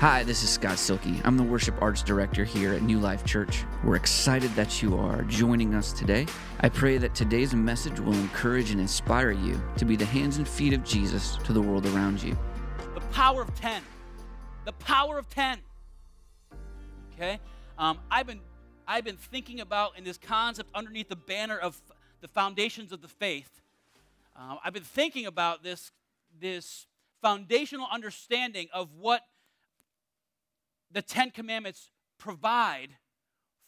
Hi, this is Scott Silky. I'm the worship arts director here at New Life Church. We're excited that you are joining us today. I pray that today's message will encourage and inspire you to be the hands and feet of Jesus to the world around you. The power of 10. The power of 10. Okay? Um, I've, been, I've been thinking about in this concept underneath the banner of the foundations of the faith. Uh, I've been thinking about this, this foundational understanding of what the Ten Commandments provide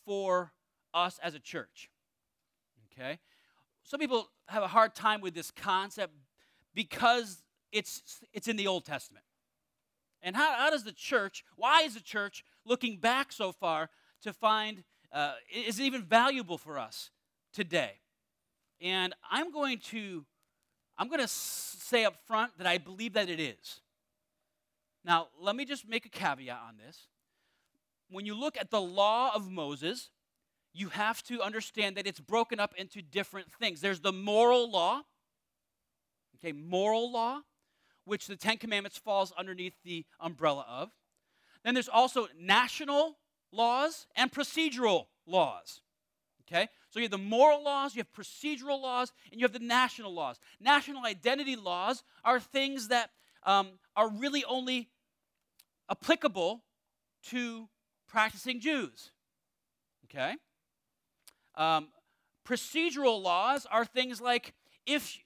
for us as a church. Okay? Some people have a hard time with this concept because it's, it's in the Old Testament. And how, how does the church, why is the church looking back so far to find, uh, is it even valuable for us today? And I'm going to, I'm going to say up front that I believe that it is. Now, let me just make a caveat on this when you look at the law of Moses, you have to understand that it's broken up into different things. There's the moral law, okay, moral law, which the Ten Commandments falls underneath the umbrella of. Then there's also national laws and procedural laws. Okay? So you have the moral laws, you have procedural laws, and you have the national laws. National identity laws are things that um, are really only applicable to practicing Jews. Okay? Um, procedural laws are things like if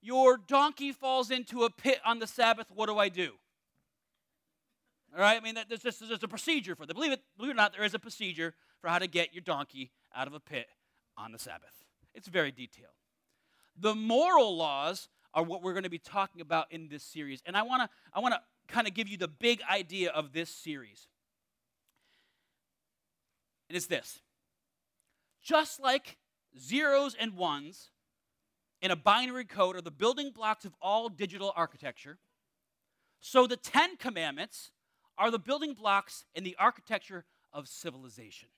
your donkey falls into a pit on the Sabbath, what do I do? All right, I mean, there's, just, there's a procedure for that. Believe it, believe it or not, there is a procedure for how to get your donkey out of a pit on the Sabbath. It's very detailed. The moral laws are what we're going to be talking about in this series, and I want to I want to kind of give you the big idea of this series. And it's this just like zeros and ones in a binary code are the building blocks of all digital architecture, so the Ten Commandments are the building blocks in the architecture of civilization.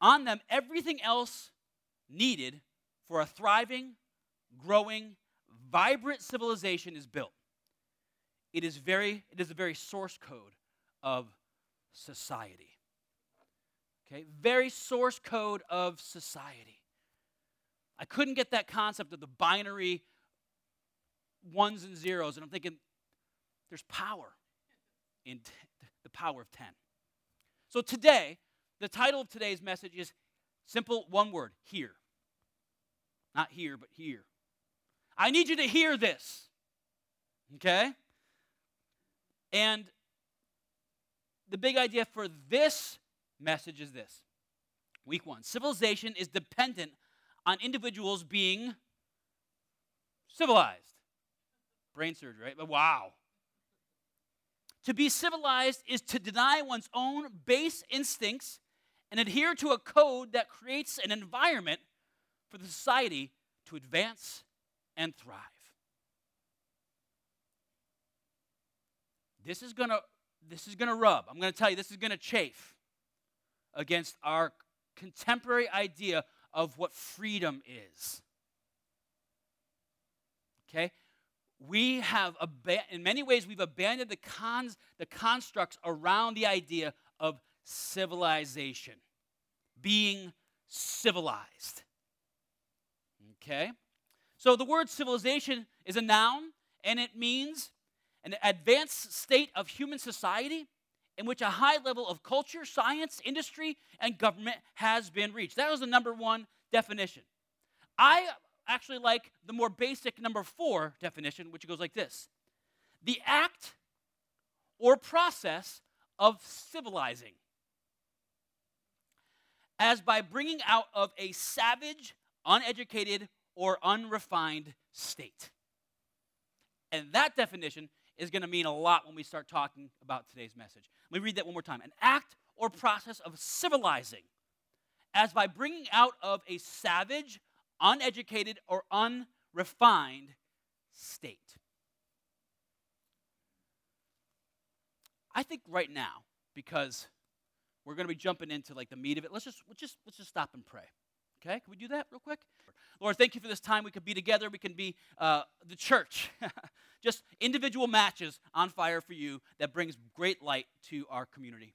On them, everything else needed for a thriving, growing, vibrant civilization is built. It is, very, it is the very source code of society. Okay, very source code of society. I couldn't get that concept of the binary ones and zeros, and I'm thinking there's power in t- the power of 10. So today, the title of today's message is simple one word here. Not here, but here. I need you to hear this. Okay? And the big idea for this message is this Week one civilization is dependent on individuals being civilized. Brain surgery, right? But wow. To be civilized is to deny one's own base instincts and adhere to a code that creates an environment for the society to advance and thrive. This is going to this is going to rub. I'm going to tell you this is going to chafe against our contemporary idea of what freedom is. Okay? We have, in many ways, we've abandoned the, cons- the constructs around the idea of civilization, being civilized. Okay? So the word civilization is a noun, and it means an advanced state of human society in which a high level of culture, science, industry, and government has been reached. That was the number one definition. I actually like the more basic number four definition, which goes like this the act or process of civilizing, as by bringing out of a savage, uneducated, or unrefined state. And that definition is going to mean a lot when we start talking about today's message. Let me read that one more time. An act or process of civilizing, as by bringing out of a savage, uneducated, or unrefined state. I think right now, because we're going to be jumping into like the meat of it, let's just let's just let's just stop and pray. Okay, can we do that real quick? Lord, thank you for this time. We could be together. We can be uh, the church. Just individual matches on fire for you that brings great light to our community.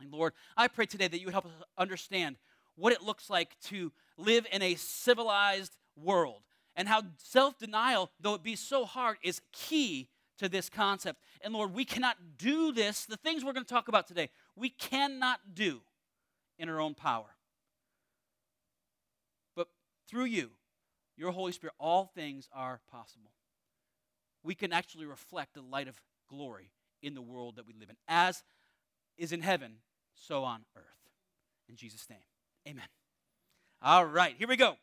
And Lord, I pray today that you would help us understand what it looks like to live in a civilized world and how self denial, though it be so hard, is key to this concept. And Lord, we cannot do this, the things we're going to talk about today, we cannot do in our own power. But through you, your Holy Spirit, all things are possible. We can actually reflect the light of glory in the world that we live in. As is in heaven, so on earth. In Jesus' name, amen. All right, here we go.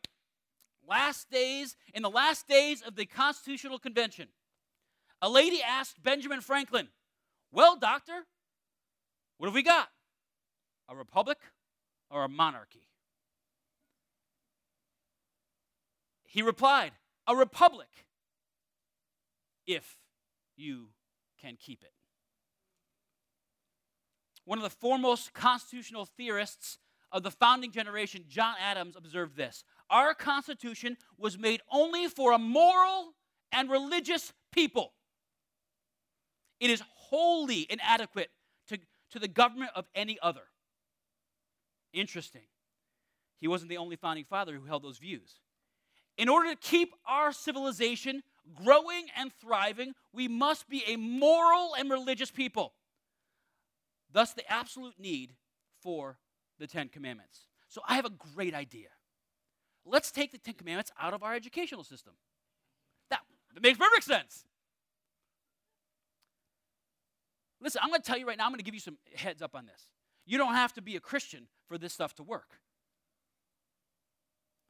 Last days, in the last days of the Constitutional Convention, a lady asked Benjamin Franklin, Well, doctor, what have we got? A republic or a monarchy? He replied, A republic, if you can keep it. One of the foremost constitutional theorists of the founding generation, John Adams, observed this Our Constitution was made only for a moral and religious people. It is wholly inadequate to, to the government of any other. Interesting. He wasn't the only founding father who held those views. In order to keep our civilization growing and thriving, we must be a moral and religious people. Thus, the absolute need for the Ten Commandments. So, I have a great idea. Let's take the Ten Commandments out of our educational system. That, that makes perfect sense. Listen, I'm going to tell you right now, I'm going to give you some heads up on this. You don't have to be a Christian for this stuff to work.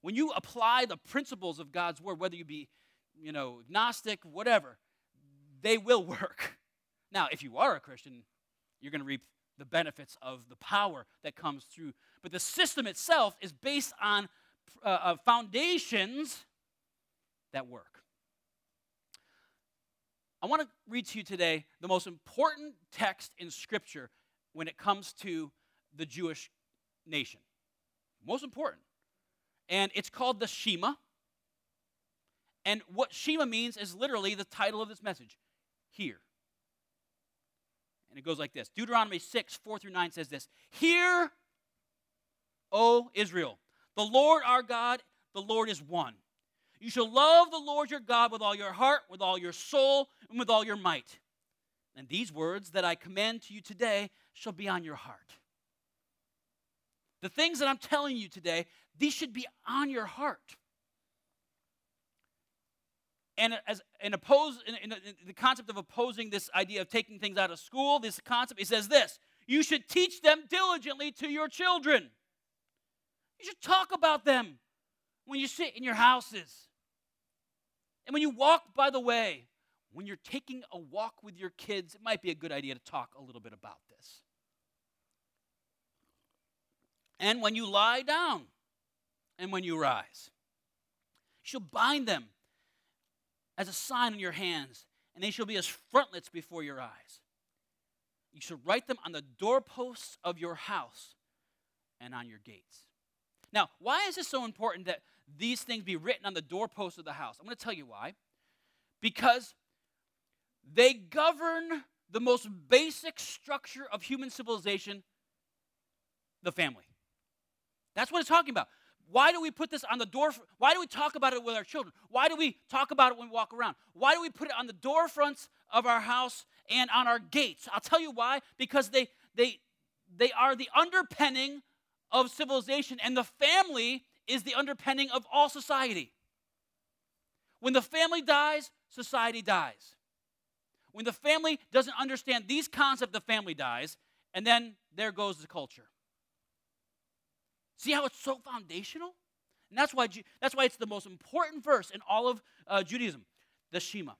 When you apply the principles of God's word, whether you be, you know, agnostic, whatever, they will work. Now, if you are a Christian, you're going to reap the benefits of the power that comes through. But the system itself is based on uh, uh foundations that work. I want to read to you today the most important text in Scripture when it comes to the Jewish nation. Most important. And it's called the Shema. And what Shema means is literally the title of this message Hear. And it goes like this Deuteronomy 6, 4 through 9 says this Hear, O Israel, the Lord our God, the Lord is one. You shall love the Lord your God with all your heart, with all your soul, and with all your might. And these words that I command to you today shall be on your heart. The things that I'm telling you today, these should be on your heart. And as in oppose in, in, the concept of opposing this idea of taking things out of school, this concept, it says this: you should teach them diligently to your children. You should talk about them when you sit in your houses. And when you walk by the way, when you're taking a walk with your kids, it might be a good idea to talk a little bit about this. And when you lie down and when you rise, you should bind them as a sign in your hands, and they shall be as frontlets before your eyes. You shall write them on the doorposts of your house and on your gates. Now, why is this so important that these things be written on the doorposts of the house. I'm going to tell you why. Because they govern the most basic structure of human civilization the family. That's what it's talking about. Why do we put this on the door? Why do we talk about it with our children? Why do we talk about it when we walk around? Why do we put it on the door fronts of our house and on our gates? I'll tell you why. Because they they they are the underpinning of civilization, and the family is the underpinning of all society. When the family dies, society dies. When the family doesn't understand these concepts, the family dies, and then there goes the culture. See how it's so foundational? And that's why, that's why it's the most important verse in all of uh, Judaism, the Shema.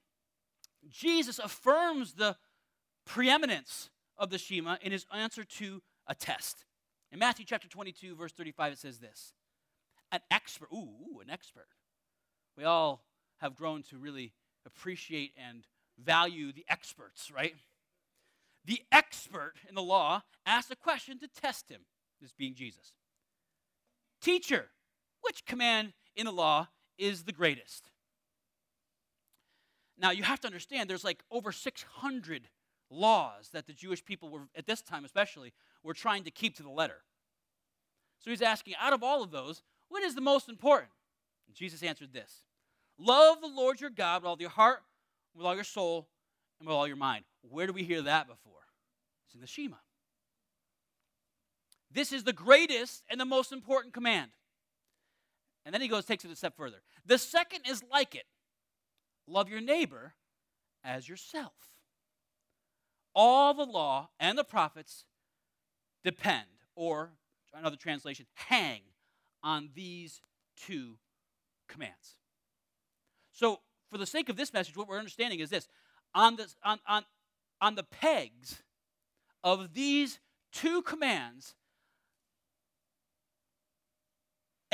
Jesus affirms the preeminence of the Shema in his answer to a test. In Matthew chapter 22, verse 35, it says this an expert. Ooh, ooh, an expert. We all have grown to really appreciate and value the experts, right? The expert in the law asked a question to test him, this being Jesus. Teacher, which command in the law is the greatest? Now, you have to understand there's like over 600 laws that the Jewish people were, at this time especially, were trying to keep to the letter. So he's asking, out of all of those, what is the most important? And Jesus answered this Love the Lord your God with all your heart, with all your soul, and with all your mind. Where do we hear that before? It's in the Shema. This is the greatest and the most important command. And then he goes, takes it a step further. The second is like it love your neighbor as yourself. All the law and the prophets depend, or another translation, hang on these two commands. So, for the sake of this message, what we're understanding is this on, the on, on, on the pegs of these two commands,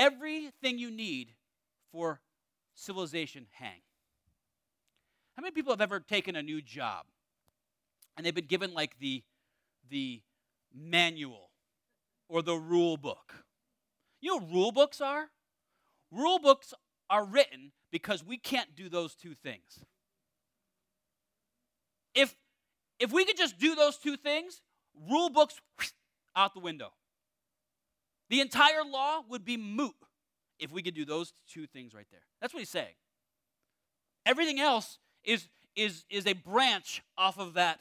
everything you need for civilization hang. How many people have ever taken a new job and they've been given like the, the manual or the rule book? You know what rule books are? Rule books are written because we can't do those two things. If, if we could just do those two things, rule books out the window. The entire law would be moot if we could do those two things right there. That's what he's saying. Everything else is, is, is a branch off of that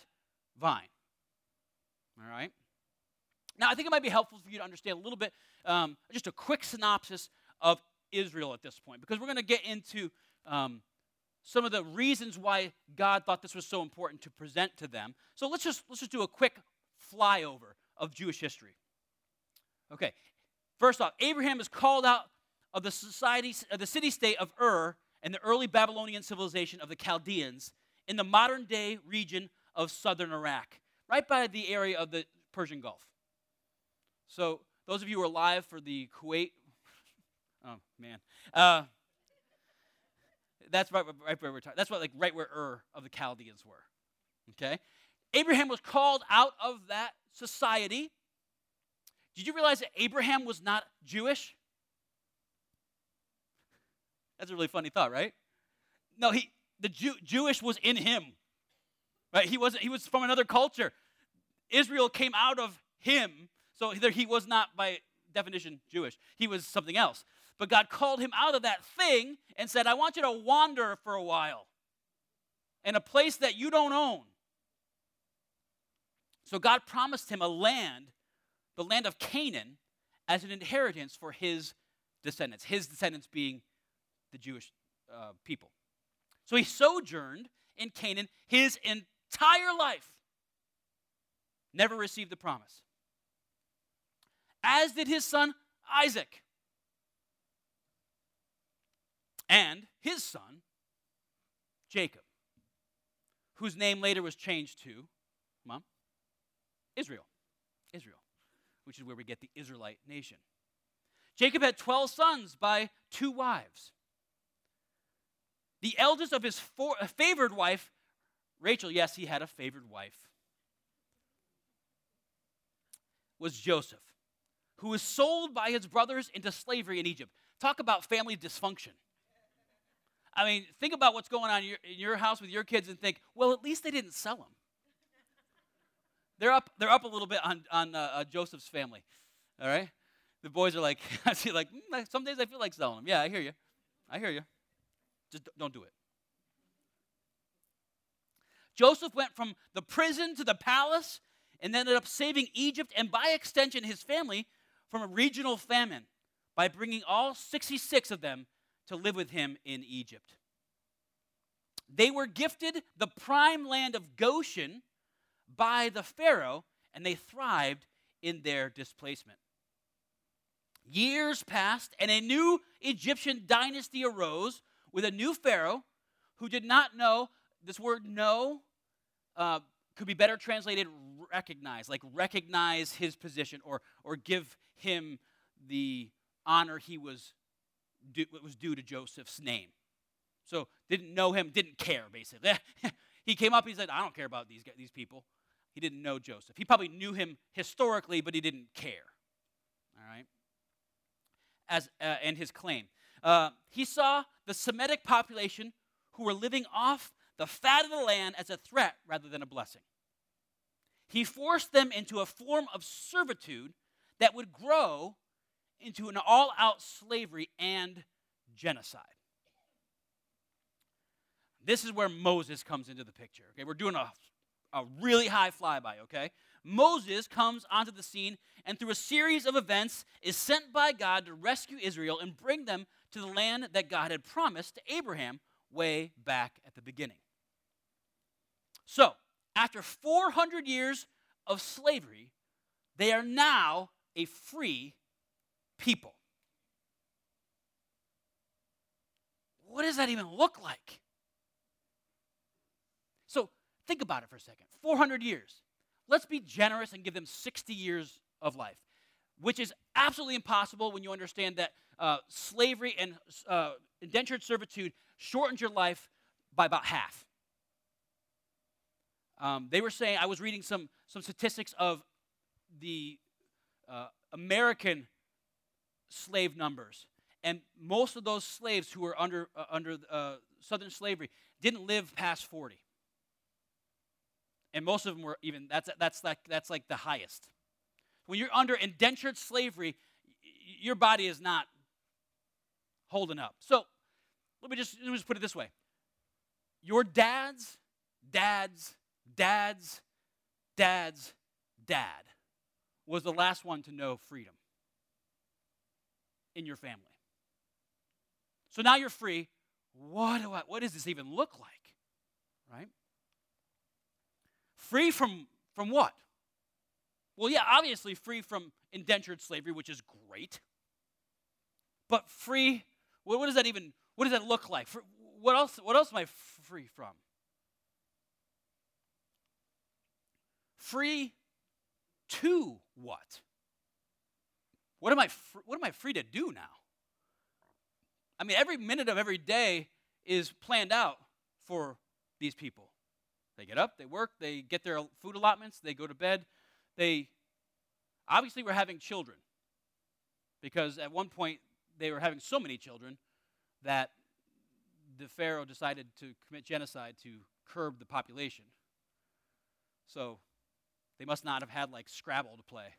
vine. All right? Now, I think it might be helpful for you to understand a little bit, um, just a quick synopsis of Israel at this point, because we're going to get into um, some of the reasons why God thought this was so important to present to them. So let's just let's just do a quick flyover of Jewish history. Okay, first off, Abraham is called out of the society, of the city-state of Ur and the early Babylonian civilization of the Chaldeans in the modern day region of southern Iraq, right by the area of the Persian Gulf. So, those of you who are alive for the Kuwait, oh man, uh, that's right, right where we're talking. That's what, like, right where Ur of the Chaldeans were. Okay, Abraham was called out of that society. Did you realize that Abraham was not Jewish? That's a really funny thought, right? No, he the Jew, Jewish was in him. Right? He wasn't he was from another culture. Israel came out of him, so he was not by definition Jewish. He was something else. But God called him out of that thing and said, "I want you to wander for a while in a place that you don't own." So God promised him a land, the land of Canaan, as an inheritance for his descendants, his descendants being the Jewish uh, people. So he sojourned in Canaan his entire life, never received the promise. As did his son Isaac. And his son, Jacob, whose name later was changed to, mom, Israel. Israel, which is where we get the Israelite nation. Jacob had 12 sons by two wives. The eldest of his four, favored wife, Rachel, yes, he had a favored wife, was Joseph, who was sold by his brothers into slavery in Egypt. Talk about family dysfunction. I mean, think about what's going on in your, in your house with your kids and think, well, at least they didn't sell them. They're up, they're up a little bit on, on uh, uh, Joseph's family. All right? The boys are like, I see, like, mm, some days I feel like selling them. Yeah, I hear you. I hear you. Just don't do it. Joseph went from the prison to the palace and ended up saving Egypt and, by extension, his family from a regional famine by bringing all 66 of them to live with him in Egypt. They were gifted the prime land of Goshen by the Pharaoh, and they thrived in their displacement. Years passed, and a new Egyptian dynasty arose with a new Pharaoh who did not know this word know uh, could be better translated recognize, like recognize his position or, or give him the honor he was due, was due to Joseph's name. So didn't know him, didn't care basically. he came up, he said, I don't care about these, these people. He didn't know Joseph. He probably knew him historically, but he didn't care. All right? as, uh, and his claim. Uh, he saw the Semitic population who were living off the fat of the land as a threat rather than a blessing. He forced them into a form of servitude that would grow into an all out slavery and genocide. This is where Moses comes into the picture. Okay, we're doing a, a really high flyby, okay? Moses comes onto the scene and through a series of events is sent by God to rescue Israel and bring them to the land that God had promised to Abraham way back at the beginning. So, after 400 years of slavery, they are now a free people. What does that even look like? Think about it for a second 400 years. Let's be generous and give them 60 years of life, which is absolutely impossible when you understand that uh, slavery and uh, indentured servitude shortens your life by about half. Um, they were saying, I was reading some, some statistics of the uh, American slave numbers. And most of those slaves who were under, uh, under uh, Southern slavery didn't live past 40. And most of them were even, that's, that's, like, that's like the highest. When you're under indentured slavery, your body is not holding up. So let me just, let me just put it this way your dad's, dad's, dad's, dad's dad was the last one to know freedom in your family. So now you're free. What do I, what does this even look like? Right? Free from from what? Well, yeah, obviously free from indentured slavery, which is great. But free, what, what does that even, what does that look like? For, what else, what else am I free from? Free to what? What am I, fr- what am I free to do now? I mean, every minute of every day is planned out for these people. They get up, they work, they get their food allotments, they go to bed. They obviously were having children because at one point they were having so many children that the Pharaoh decided to commit genocide to curb the population. So they must not have had like Scrabble to play.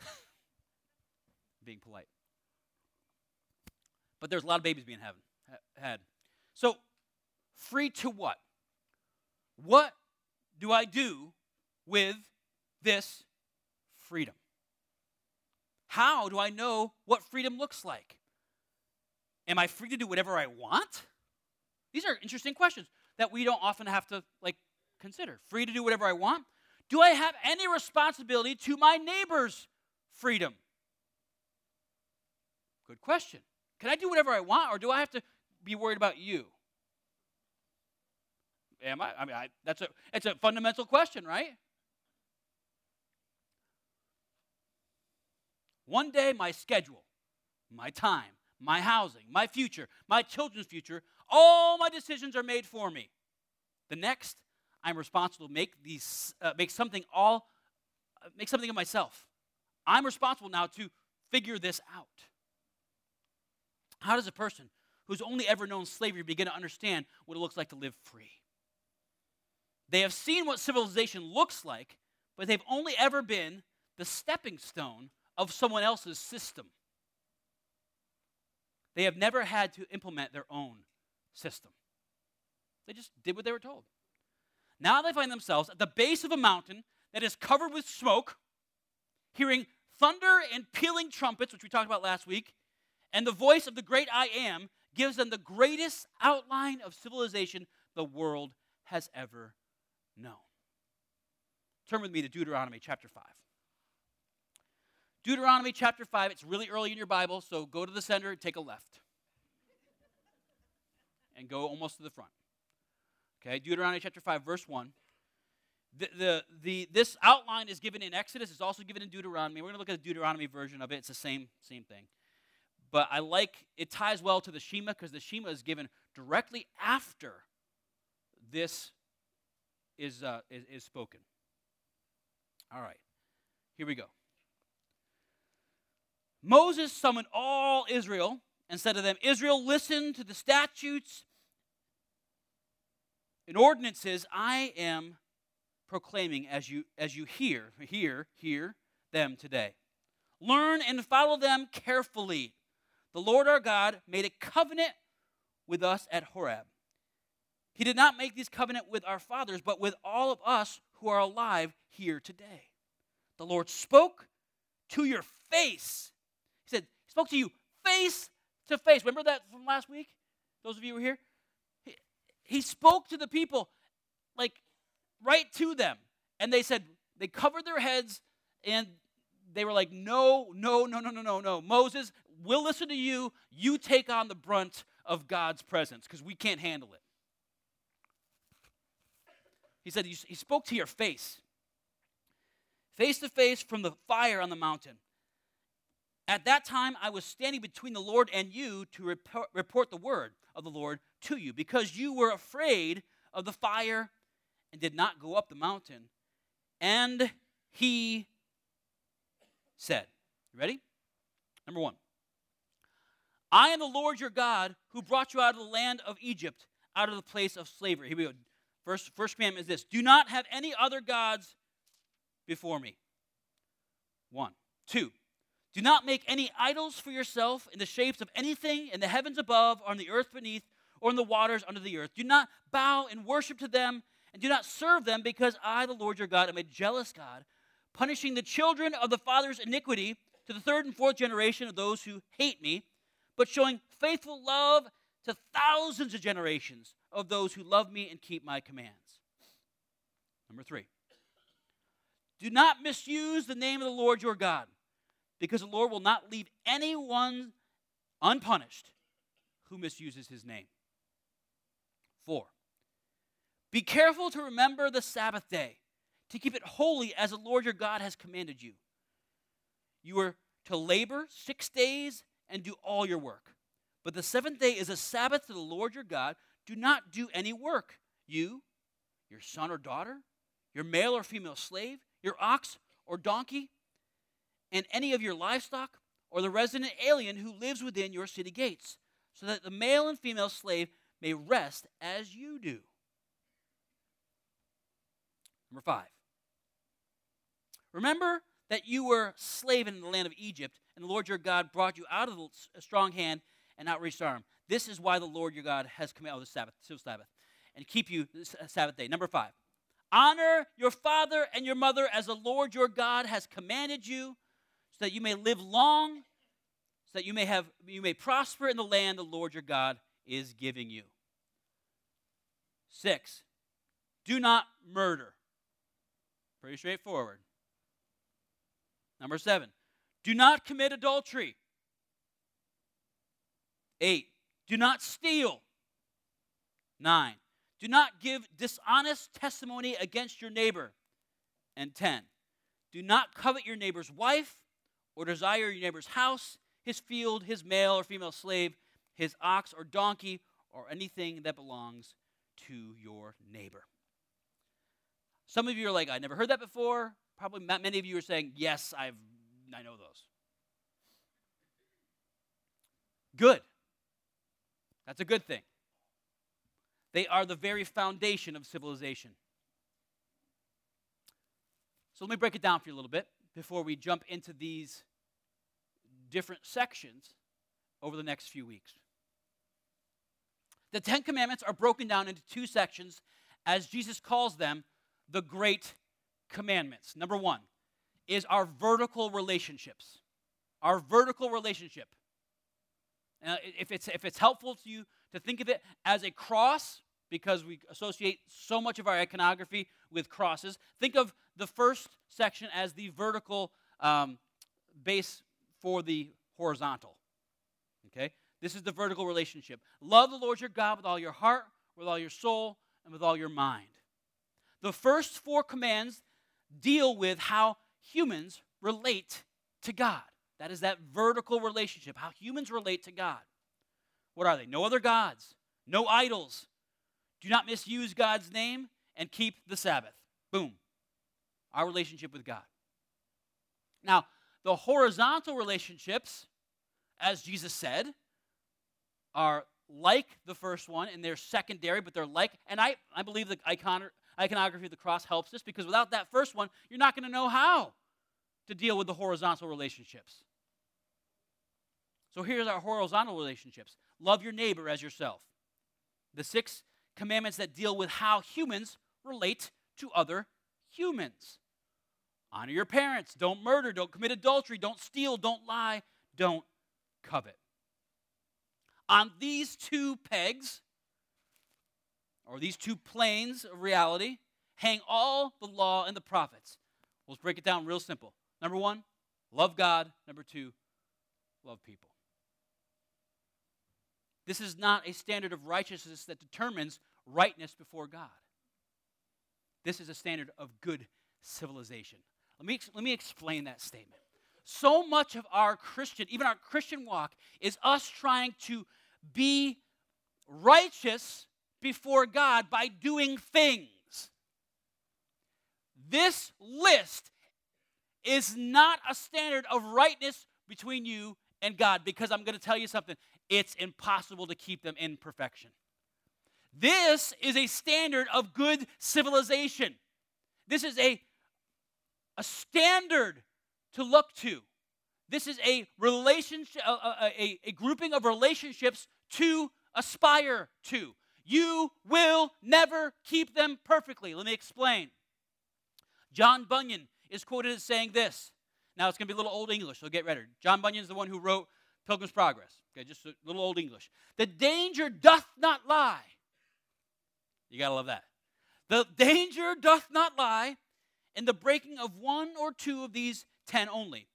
being polite. But there's a lot of babies being having, had. So, free to what? What do I do with this freedom? How do I know what freedom looks like? Am I free to do whatever I want? These are interesting questions that we don't often have to like consider. Free to do whatever I want? Do I have any responsibility to my neighbor's freedom? Good question. Can I do whatever I want, or do I have to be worried about you? Am I? I mean, I, that's a it's a fundamental question, right? One day, my schedule, my time, my housing, my future, my children's future, all my decisions are made for me. The next, I'm responsible to make these, uh, make something all, uh, make something of myself. I'm responsible now to figure this out. How does a person who's only ever known slavery begin to understand what it looks like to live free? They have seen what civilization looks like, but they've only ever been the stepping stone of someone else's system. They have never had to implement their own system. They just did what they were told. Now they find themselves at the base of a mountain that is covered with smoke, hearing thunder and pealing trumpets, which we talked about last week, and the voice of the great I am gives them the greatest outline of civilization the world has ever known. Turn with me to Deuteronomy chapter 5. Deuteronomy chapter 5, it's really early in your Bible, so go to the center and take a left. and go almost to the front. Okay, Deuteronomy chapter 5, verse 1. The, the, the, this outline is given in Exodus, it's also given in Deuteronomy. We're going to look at the Deuteronomy version of it. It's the same, same thing. But I like it ties well to the Shema because the Shema is given directly after this is, uh, is, is spoken. All right, here we go. Moses summoned all Israel and said to them, Israel, listen to the statutes and ordinances I am proclaiming as you as you hear, hear, hear them today. Learn and follow them carefully. The Lord our God made a covenant with us at Horeb. He did not make this covenant with our fathers, but with all of us who are alive here today. The Lord spoke to your face. He said, He spoke to you face to face. Remember that from last week? Those of you who were here? He, he spoke to the people, like right to them. And they said, they covered their heads and they were like, no, no, no, no, no, no, no. Moses, we'll listen to you. You take on the brunt of God's presence because we can't handle it. He said, He spoke to your face, face to face from the fire on the mountain. At that time, I was standing between the Lord and you to report, the word of the Lord to you, because you were afraid of the fire and did not go up the mountain. And he said, You ready? Number one I am the Lord your God who brought you out of the land of Egypt, out of the place of slavery. Here we go. First, first commandment is this do not have any other gods before me. One. Two. Do not make any idols for yourself in the shapes of anything in the heavens above, or on the earth beneath, or in the waters under the earth. Do not bow and worship to them, and do not serve them, because I, the Lord your God, am a jealous God, punishing the children of the father's iniquity to the third and fourth generation of those who hate me, but showing faithful love to thousands of generations of those who love me and keep my commands. Number three, do not misuse the name of the Lord your God because the Lord will not leave anyone unpunished who misuses his name. Four, be careful to remember the Sabbath day, to keep it holy as the Lord your God has commanded you. You are to labor six days and do all your work. But the seventh day is a Sabbath to the Lord your God. Do not do any work. You, your son or daughter, your male or female slave, your ox or donkey, and any of your livestock, or the resident alien who lives within your city gates, so that the male and female slave may rest as you do. Number five. Remember that you were slave in the land of Egypt, and the Lord your God brought you out of a strong hand and outreached arm. This is why the Lord your God has commanded oh, the Sabbath, still Sabbath, and keep you Sabbath day. Number five. Honor your father and your mother as the Lord your God has commanded you so that you may live long, so that you may have you may prosper in the land the Lord your God is giving you. Six, do not murder. Pretty straightforward. Number seven, do not commit adultery. Eight, do not steal. Nine, do not give dishonest testimony against your neighbor. And ten, do not covet your neighbor's wife or desire your neighbor's house, his field, his male or female slave, his ox or donkey, or anything that belongs to your neighbor. Some of you are like, I never heard that before. Probably many of you are saying, Yes, I've, I know those. Good. That's a good thing. They are the very foundation of civilization. So let me break it down for you a little bit before we jump into these different sections over the next few weeks. The Ten Commandments are broken down into two sections as Jesus calls them the Great Commandments. Number one is our vertical relationships. Our vertical relationship. Uh, if, it's, if it's helpful to you to think of it as a cross, because we associate so much of our iconography with crosses. Think of the first section as the vertical um, base for the horizontal. Okay? This is the vertical relationship. Love the Lord your God with all your heart, with all your soul, and with all your mind. The first four commands deal with how humans relate to God. That is that vertical relationship, how humans relate to God. What are they? No other gods, no idols, do not misuse God's name and keep the Sabbath. Boom. Our relationship with God. Now, the horizontal relationships, as Jesus said, are like the first one and they're secondary, but they're like, and I, I believe the icon, iconography of the cross helps this because without that first one, you're not going to know how to deal with the horizontal relationships. So here's our horizontal relationships love your neighbor as yourself. The six commandments that deal with how humans relate to other humans. Honor your parents. Don't murder. Don't commit adultery. Don't steal. Don't lie. Don't covet. On these two pegs, or these two planes of reality, hang all the law and the prophets. Let's break it down real simple. Number one, love God. Number two, love people. This is not a standard of righteousness that determines rightness before God. This is a standard of good civilization. Let me, let me explain that statement. So much of our Christian, even our Christian walk, is us trying to be righteous before God by doing things. This list is not a standard of rightness between you and God because I'm going to tell you something. It's impossible to keep them in perfection. This is a standard of good civilization. This is a, a standard to look to. This is a relationship, a, a, a grouping of relationships to aspire to. You will never keep them perfectly. Let me explain. John Bunyan is quoted as saying this. Now it's going to be a little old English, so get ready. John Bunyan is the one who wrote Pilgrim's Progress. Okay, just a little old English. The danger doth not lie. You got to love that. The danger doth not lie in the breaking of one or two of these ten only,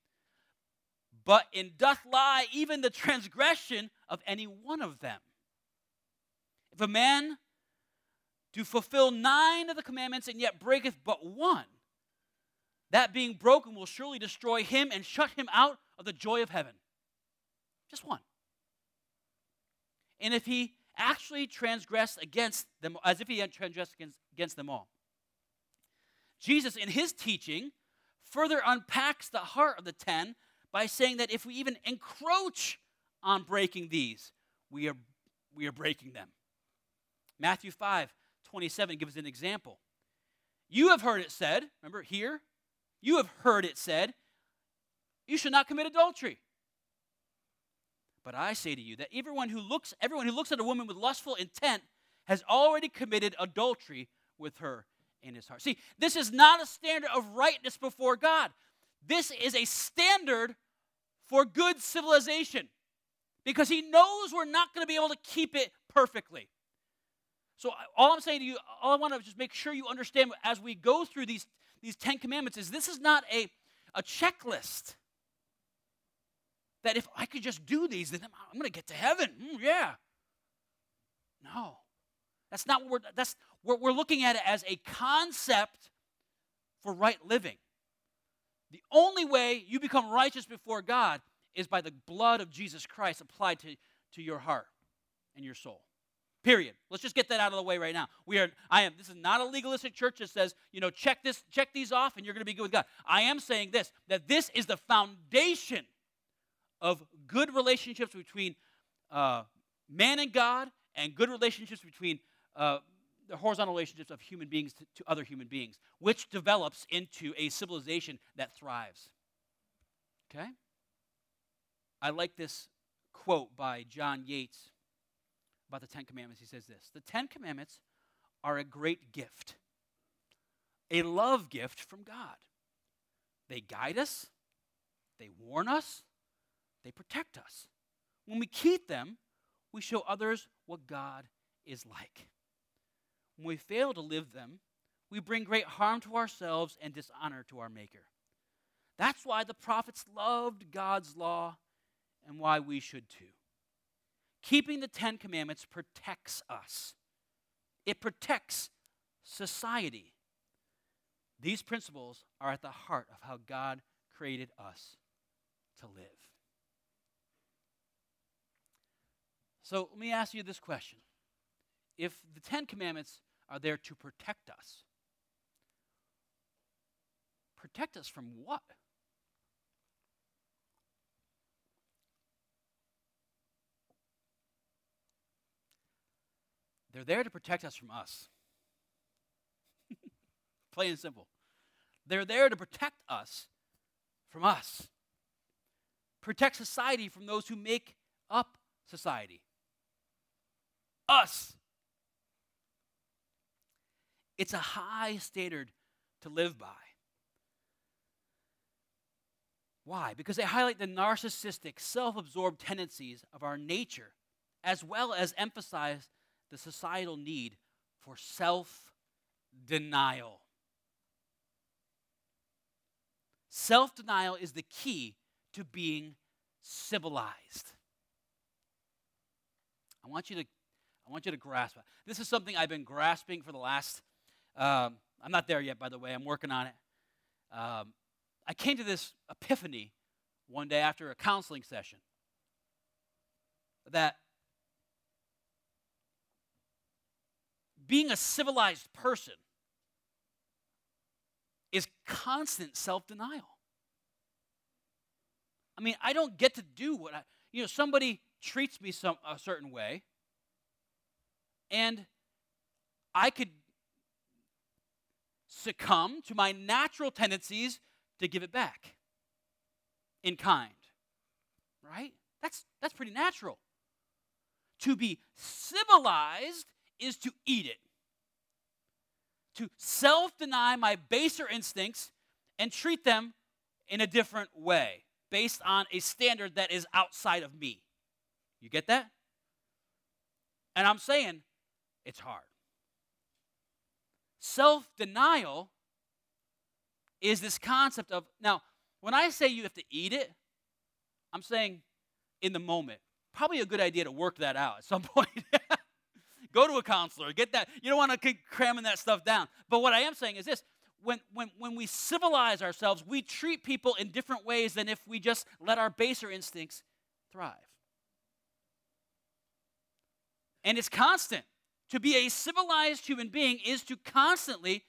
but in doth lie even the transgression of any one of them. If a man do fulfill nine of the commandments and yet breaketh but one, that being broken will surely destroy him and shut him out of the joy of heaven. Just one. And if he actually transgressed against them, as if he had transgressed against, against them all. Jesus, in his teaching, further unpacks the heart of the ten by saying that if we even encroach on breaking these, we are, we are breaking them. Matthew 5 27 gives an example. You have heard it said, remember here, you have heard it said, you should not commit adultery. But I say to you that everyone who looks, everyone who looks at a woman with lustful intent has already committed adultery with her in his heart. See, this is not a standard of rightness before God. This is a standard for good civilization because he knows we're not going to be able to keep it perfectly. So all I'm saying to you, all I want to just make sure you understand as we go through these, these Ten Commandments is this is not a, a checklist. That if I could just do these, then I'm going to get to heaven. Mm, yeah. No. That's not what we're, that's, we're, we're looking at it as a concept for right living. The only way you become righteous before God is by the blood of Jesus Christ applied to, to your heart and your soul. Period. Let's just get that out of the way right now. We are I am this is not a legalistic church that says, you know, check this check these off and you're going to be good with God. I am saying this that this is the foundation of good relationships between uh, man and God and good relationships between uh, the horizontal relationships of human beings to, to other human beings, which develops into a civilization that thrives. Okay? I like this quote by John Yates about the Ten Commandments. He says this The Ten Commandments are a great gift, a love gift from God. They guide us, they warn us, they protect us. When we keep them, we show others what God is like. When we fail to live them, we bring great harm to ourselves and dishonor to our Maker. That's why the prophets loved God's law and why we should too. Keeping the Ten Commandments protects us, it protects society. These principles are at the heart of how God created us to live. So let me ask you this question If the Ten Commandments are there to protect us, protect us from what? They're there to protect us from us. Plain and simple. They're there to protect us from us. Protect society from those who make up society. Us. It's a high standard to live by. Why? Because they highlight the narcissistic, self absorbed tendencies of our nature, as well as emphasize the societal need for self denial. Self denial is the key to being civilized. I want you to, I want you to grasp it. This is something I've been grasping for the last, um, I'm not there yet, by the way, I'm working on it. Um, I came to this epiphany one day after a counseling session that being a civilized person is constant self denial. I mean, I don't get to do what I, you know, somebody treats me some a certain way, and I could succumb to my natural tendencies to give it back in kind. Right? That's that's pretty natural. To be civilized is to eat it. To self-deny my baser instincts and treat them in a different way based on a standard that is outside of me. You get that? And I'm saying it's hard. Self denial is this concept of, now, when I say you have to eat it, I'm saying in the moment. Probably a good idea to work that out at some point. Go to a counselor, get that. You don't want to keep cramming that stuff down. But what I am saying is this when, when, when we civilize ourselves, we treat people in different ways than if we just let our baser instincts thrive. And it's constant. To be a civilized human being is to constantly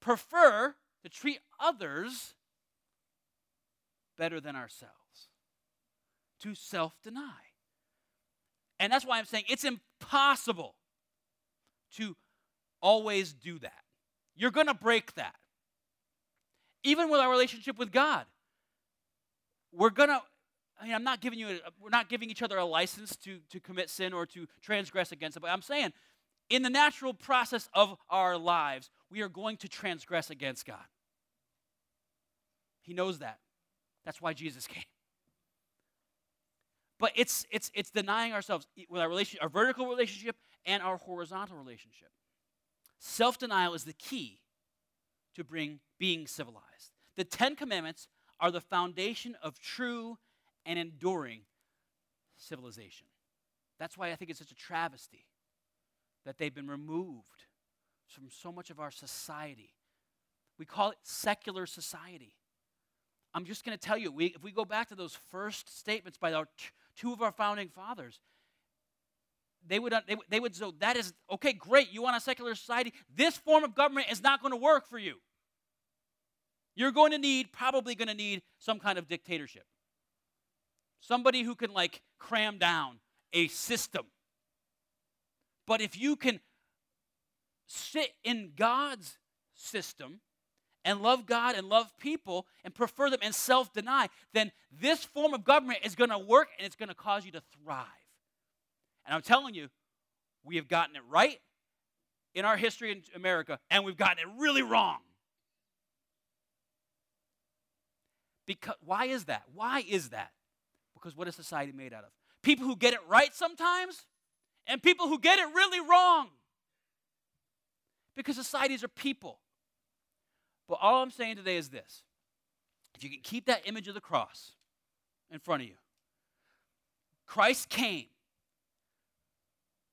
prefer to treat others better than ourselves, to self deny. And that's why I'm saying it's impossible to always do that. You're going to break that. Even with our relationship with God, we're going to I mean, I'm not giving you, a, we're not giving each other a license to, to commit sin or to transgress against it, but I'm saying in the natural process of our lives, we are going to transgress against God. He knows that. That's why Jesus came. But it's it's it's denying ourselves with our relation, our vertical relationship and our horizontal relationship. Self-denial is the key to bring being civilized. The 10 commandments are the foundation of true and enduring civilization. That's why I think it's such a travesty that they've been removed from so much of our society. We call it secular society. I'm just going to tell you, we, if we go back to those first statements by our t- two of our founding fathers, they would, they, they would so that is okay great you want a secular society this form of government is not going to work for you you're going to need probably going to need some kind of dictatorship somebody who can like cram down a system but if you can sit in god's system and love God and love people and prefer them and self deny, then this form of government is going to work and it's going to cause you to thrive. And I'm telling you, we have gotten it right in our history in America, and we've gotten it really wrong. Because why is that? Why is that? Because what is society made out of? People who get it right sometimes, and people who get it really wrong. Because societies are people. But all I'm saying today is this if you can keep that image of the cross in front of you, Christ came.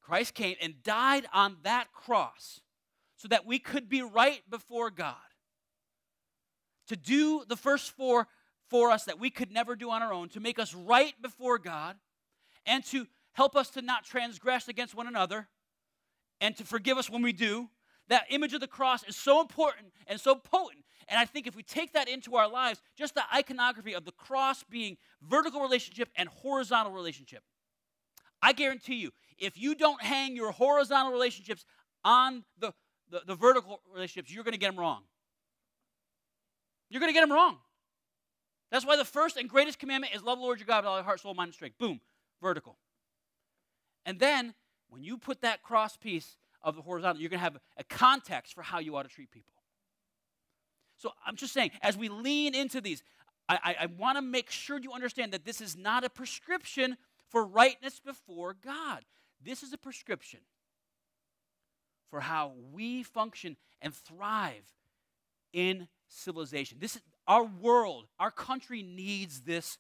Christ came and died on that cross so that we could be right before God. To do the first four for us that we could never do on our own, to make us right before God, and to help us to not transgress against one another, and to forgive us when we do, that image of the cross is so important and so potent. And I think if we take that into our lives, just the iconography of the cross being vertical relationship and horizontal relationship, I guarantee you, if you don't hang your horizontal relationships on the, the, the vertical relationships, you're going to get them wrong. You're going to get them wrong. That's why the first and greatest commandment is love the Lord your God with all your heart, soul, mind, and strength. Boom, vertical. And then when you put that cross piece of the horizontal, you're going to have a context for how you ought to treat people. So I'm just saying, as we lean into these, I, I, I want to make sure you understand that this is not a prescription for rightness before God. This is a prescription for how we function and thrive in civilization. This is our world, our country needs this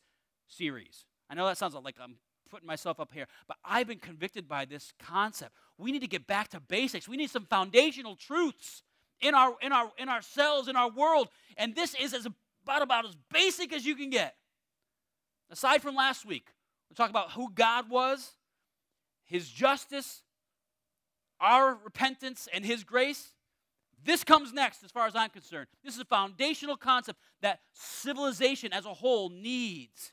series. I know that sounds like I'm putting myself up here, but I've been convicted by this concept. We need to get back to basics. We need some foundational truths in our in our in ourselves in our world, and this is as about about as basic as you can get. Aside from last week, we talk about who God was, His justice, our repentance, and His grace. This comes next, as far as I'm concerned. This is a foundational concept that civilization as a whole needs.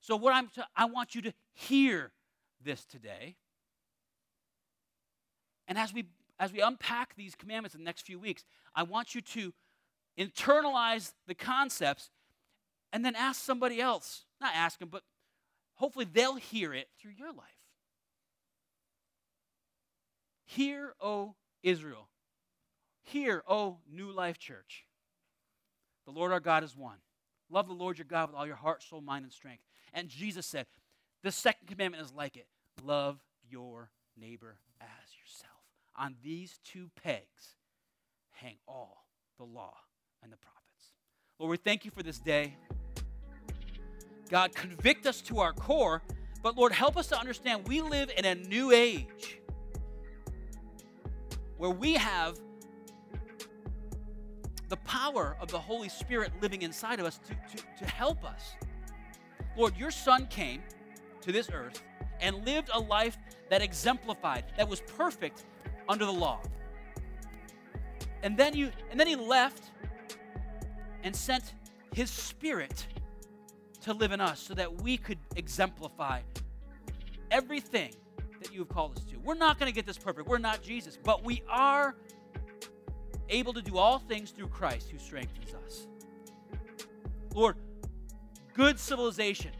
So, what I'm, t- I want you to hear this today. And as we as we unpack these commandments in the next few weeks, I want you to internalize the concepts and then ask somebody else. Not ask them, but hopefully they'll hear it through your life. Hear, O Israel. Hear, O New Life Church. The Lord our God is one. Love the Lord your God with all your heart, soul, mind, and strength. And Jesus said, the second commandment is like it love your neighbor as yourself. On these two pegs hang all the law and the prophets. Lord, we thank you for this day. God, convict us to our core, but Lord, help us to understand we live in a new age where we have the power of the Holy Spirit living inside of us to, to, to help us. Lord, your Son came to this earth and lived a life that exemplified, that was perfect under the law. And then you and then he left and sent his spirit to live in us so that we could exemplify everything that you have called us to. We're not going to get this perfect. We're not Jesus, but we are able to do all things through Christ who strengthens us. Lord, good civilization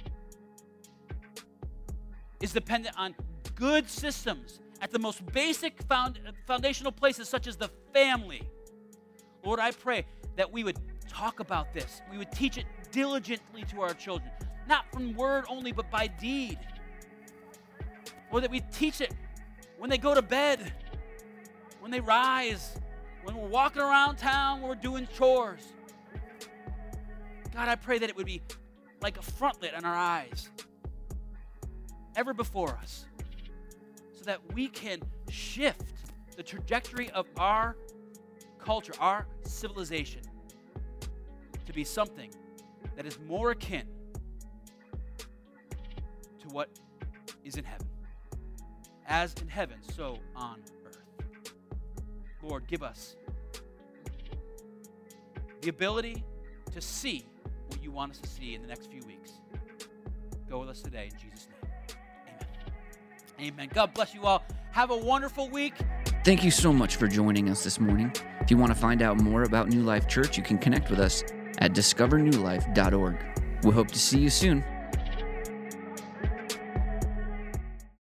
is dependent on good systems at the most basic found, foundational places, such as the family. Lord, I pray that we would talk about this. We would teach it diligently to our children, not from word only, but by deed. Or that we teach it when they go to bed, when they rise, when we're walking around town, when we're doing chores. God, I pray that it would be like a frontlet on our eyes ever before us so that we can shift the trajectory of our culture, our civilization, to be something that is more akin to what is in heaven. As in heaven, so on. Lord, give us the ability to see what you want us to see in the next few weeks. Go with us today in Jesus' name. Amen. Amen. God bless you all. Have a wonderful week. Thank you so much for joining us this morning. If you want to find out more about New Life Church, you can connect with us at discovernewlife.org. We hope to see you soon.